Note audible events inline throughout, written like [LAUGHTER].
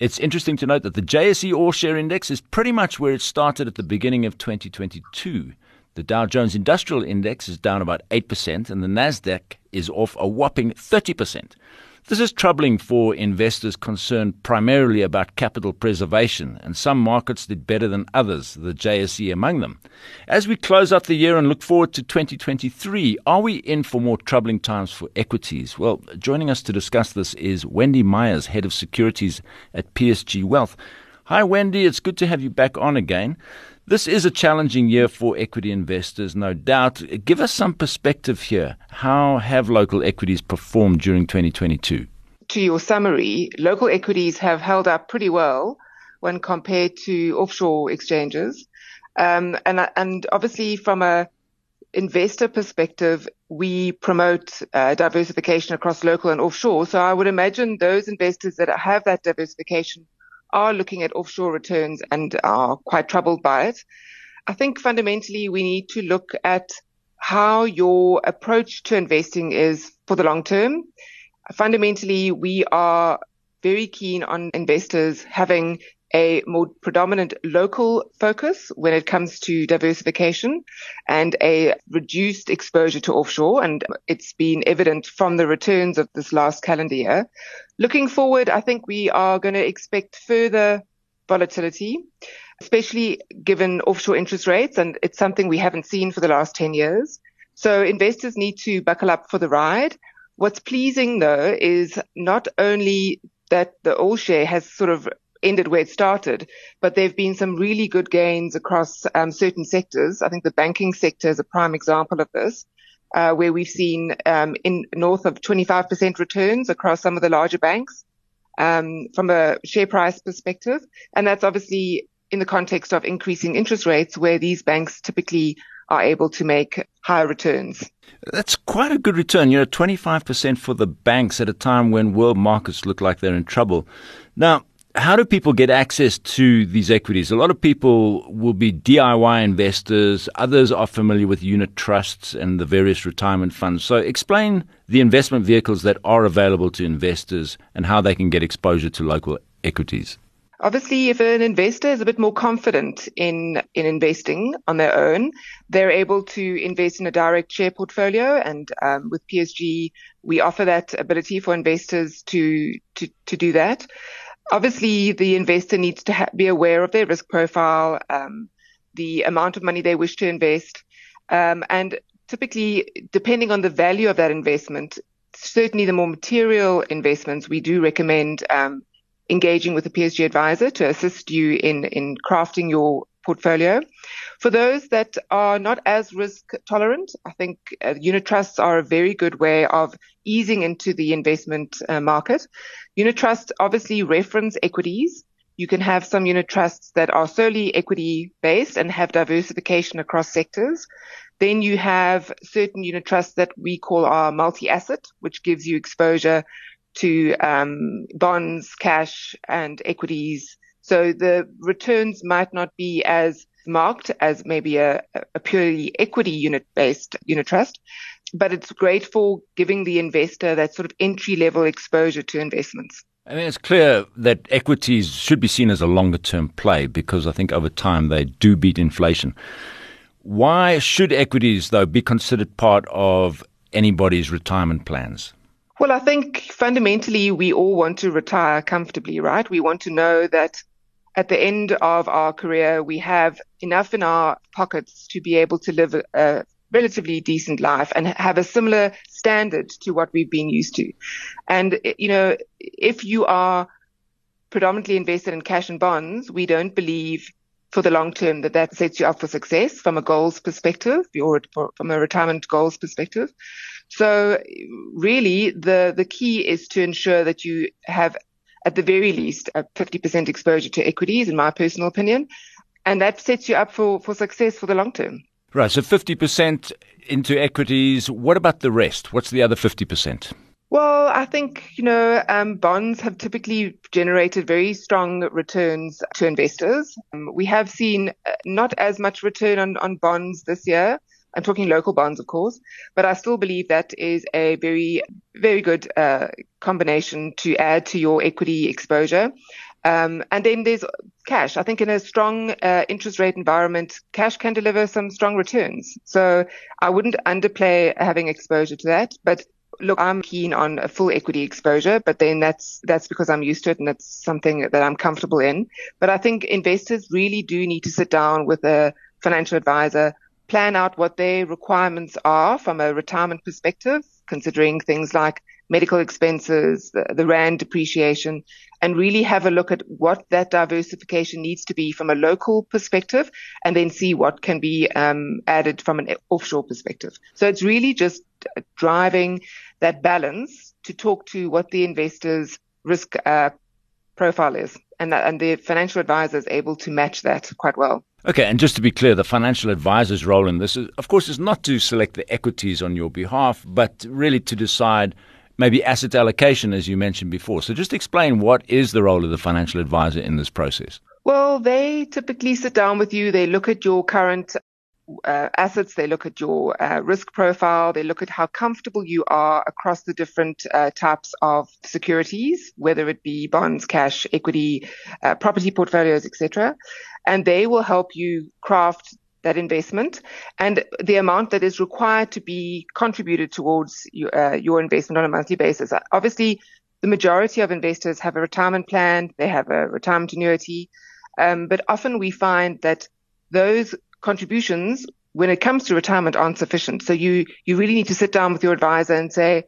It's interesting to note that the JSE All Share Index is pretty much where it started at the beginning of 2022. The Dow Jones Industrial Index is down about 8%, and the NASDAQ is off a whopping 30%. This is troubling for investors concerned primarily about capital preservation, and some markets did better than others, the JSE among them. As we close out the year and look forward to 2023, are we in for more troubling times for equities? Well, joining us to discuss this is Wendy Myers, Head of Securities at PSG Wealth. Hi, Wendy. It's good to have you back on again. This is a challenging year for equity investors, no doubt. Give us some perspective here. How have local equities performed during 2022? To your summary, local equities have held up pretty well when compared to offshore exchanges. Um, and, and obviously from a investor perspective, we promote uh, diversification across local and offshore. So I would imagine those investors that have that diversification are looking at offshore returns and are quite troubled by it. I think fundamentally we need to look at how your approach to investing is for the long term. Fundamentally, we are very keen on investors having a more predominant local focus when it comes to diversification and a reduced exposure to offshore. And it's been evident from the returns of this last calendar year. Looking forward, I think we are going to expect further volatility, especially given offshore interest rates. And it's something we haven't seen for the last 10 years. So investors need to buckle up for the ride. What's pleasing though is not only that the all share has sort of ended where it started, but there have been some really good gains across um, certain sectors. I think the banking sector is a prime example of this, uh, where we've seen um, in north of 25% returns across some of the larger banks um, from a share price perspective, and that's obviously in the context of increasing interest rates, where these banks typically are able to make higher returns. That's quite a good return. You know, 25% for the banks at a time when world markets look like they're in trouble. Now, how do people get access to these equities? A lot of people will be DIY investors. Others are familiar with unit trusts and the various retirement funds. So explain the investment vehicles that are available to investors and how they can get exposure to local equities. Obviously, if an investor is a bit more confident in, in investing on their own, they're able to invest in a direct share portfolio. And um, with PSG, we offer that ability for investors to, to, to do that obviously the investor needs to ha- be aware of their risk profile, um, the amount of money they wish to invest, um, and typically, depending on the value of that investment, certainly the more material investments, we do recommend um, engaging with a PSG advisor to assist you in in crafting your portfolio. For those that are not as risk tolerant, I think uh, unit trusts are a very good way of easing into the investment uh, market. Unit trusts obviously reference equities. You can have some unit trusts that are solely equity based and have diversification across sectors. Then you have certain unit trusts that we call our multi-asset, which gives you exposure to um, bonds, cash, and equities. So the returns might not be as marked as maybe a, a purely equity unit based unit trust, but it's great for giving the investor that sort of entry level exposure to investments. I mean, it's clear that equities should be seen as a longer term play because I think over time they do beat inflation. Why should equities, though, be considered part of anybody's retirement plans? Well, I think fundamentally we all want to retire comfortably, right? We want to know that at the end of our career, we have enough in our pockets to be able to live a relatively decent life and have a similar standard to what we've been used to. And, you know, if you are predominantly invested in cash and bonds, we don't believe for the long term that that sets you up for success from a goals perspective or from a retirement goals perspective. So really the, the key is to ensure that you have at the very least a 50% exposure to equities in my personal opinion. And that sets you up for, for success for the long term. Right. So 50% into equities. What about the rest? What's the other 50%? Well, I think, you know, um, bonds have typically generated very strong returns to investors. Um, we have seen uh, not as much return on, on bonds this year. I'm talking local bonds, of course, but I still believe that is a very, very good uh, combination to add to your equity exposure. Um, and then there's cash. I think in a strong uh, interest rate environment, cash can deliver some strong returns. So I wouldn't underplay having exposure to that. But look, I'm keen on a full equity exposure, but then that's that's because I'm used to it and that's something that I'm comfortable in. But I think investors really do need to sit down with a financial advisor, plan out what their requirements are from a retirement perspective, considering things like medical expenses, the, the rand depreciation, and really have a look at what that diversification needs to be from a local perspective, and then see what can be um, added from an offshore perspective. So it's really just driving that balance to talk to what the investor's risk uh, profile is, and that, and the financial advisor is able to match that quite well. Okay, and just to be clear, the financial advisor's role in this, is, of course, is not to select the equities on your behalf, but really to decide maybe asset allocation, as you mentioned before. So just explain what is the role of the financial advisor in this process? Well, they typically sit down with you. They look at your current uh, assets, they look at your uh, risk profile, they look at how comfortable you are across the different uh, types of securities, whether it be bonds, cash, equity, uh, property portfolios, etc. And they will help you craft that investment and the amount that is required to be contributed towards your, uh, your investment on a monthly basis. Obviously, the majority of investors have a retirement plan, they have a retirement annuity, um, but often we find that those contributions when it comes to retirement aren't sufficient. So you, you really need to sit down with your advisor and say,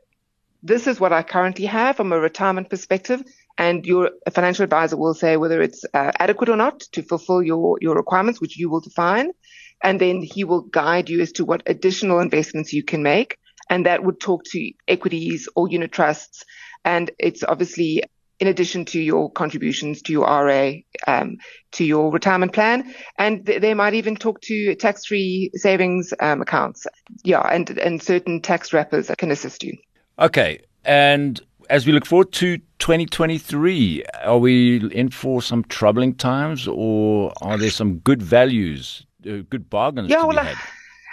this is what I currently have from a retirement perspective. And your financial advisor will say whether it's uh, adequate or not to fulfill your, your requirements, which you will define. And then he will guide you as to what additional investments you can make. And that would talk to equities or unit trusts. And it's obviously in addition to your contributions to your RA, um, to your retirement plan. And th- they might even talk to tax-free savings um, accounts. Yeah, and, and certain tax wrappers that can assist you. Okay. And as we look forward to 2023, are we in for some troubling times or are there some good values, uh, good bargains yeah, to well, be had?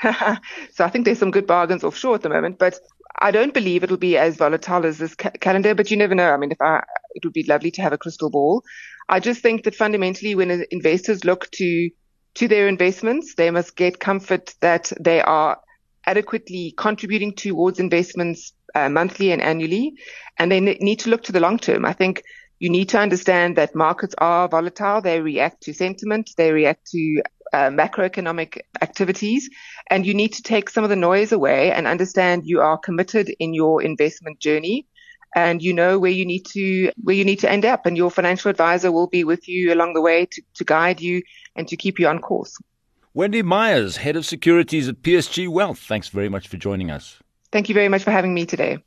[LAUGHS] so I think there's some good bargains offshore at the moment, but I don't believe it'll be as volatile as this ca- calendar, but you never know. I mean, if I, it would be lovely to have a crystal ball. I just think that fundamentally when investors look to, to their investments, they must get comfort that they are adequately contributing towards investments uh, monthly and annually, and they need to look to the long term. I think you need to understand that markets are volatile. They react to sentiment. They react to uh, macroeconomic activities. And you need to take some of the noise away and understand you are committed in your investment journey and you know where you need to where you need to end up and your financial advisor will be with you along the way to, to guide you and to keep you on course. Wendy Myers, Head of Securities at PSG Wealth, thanks very much for joining us. Thank you very much for having me today.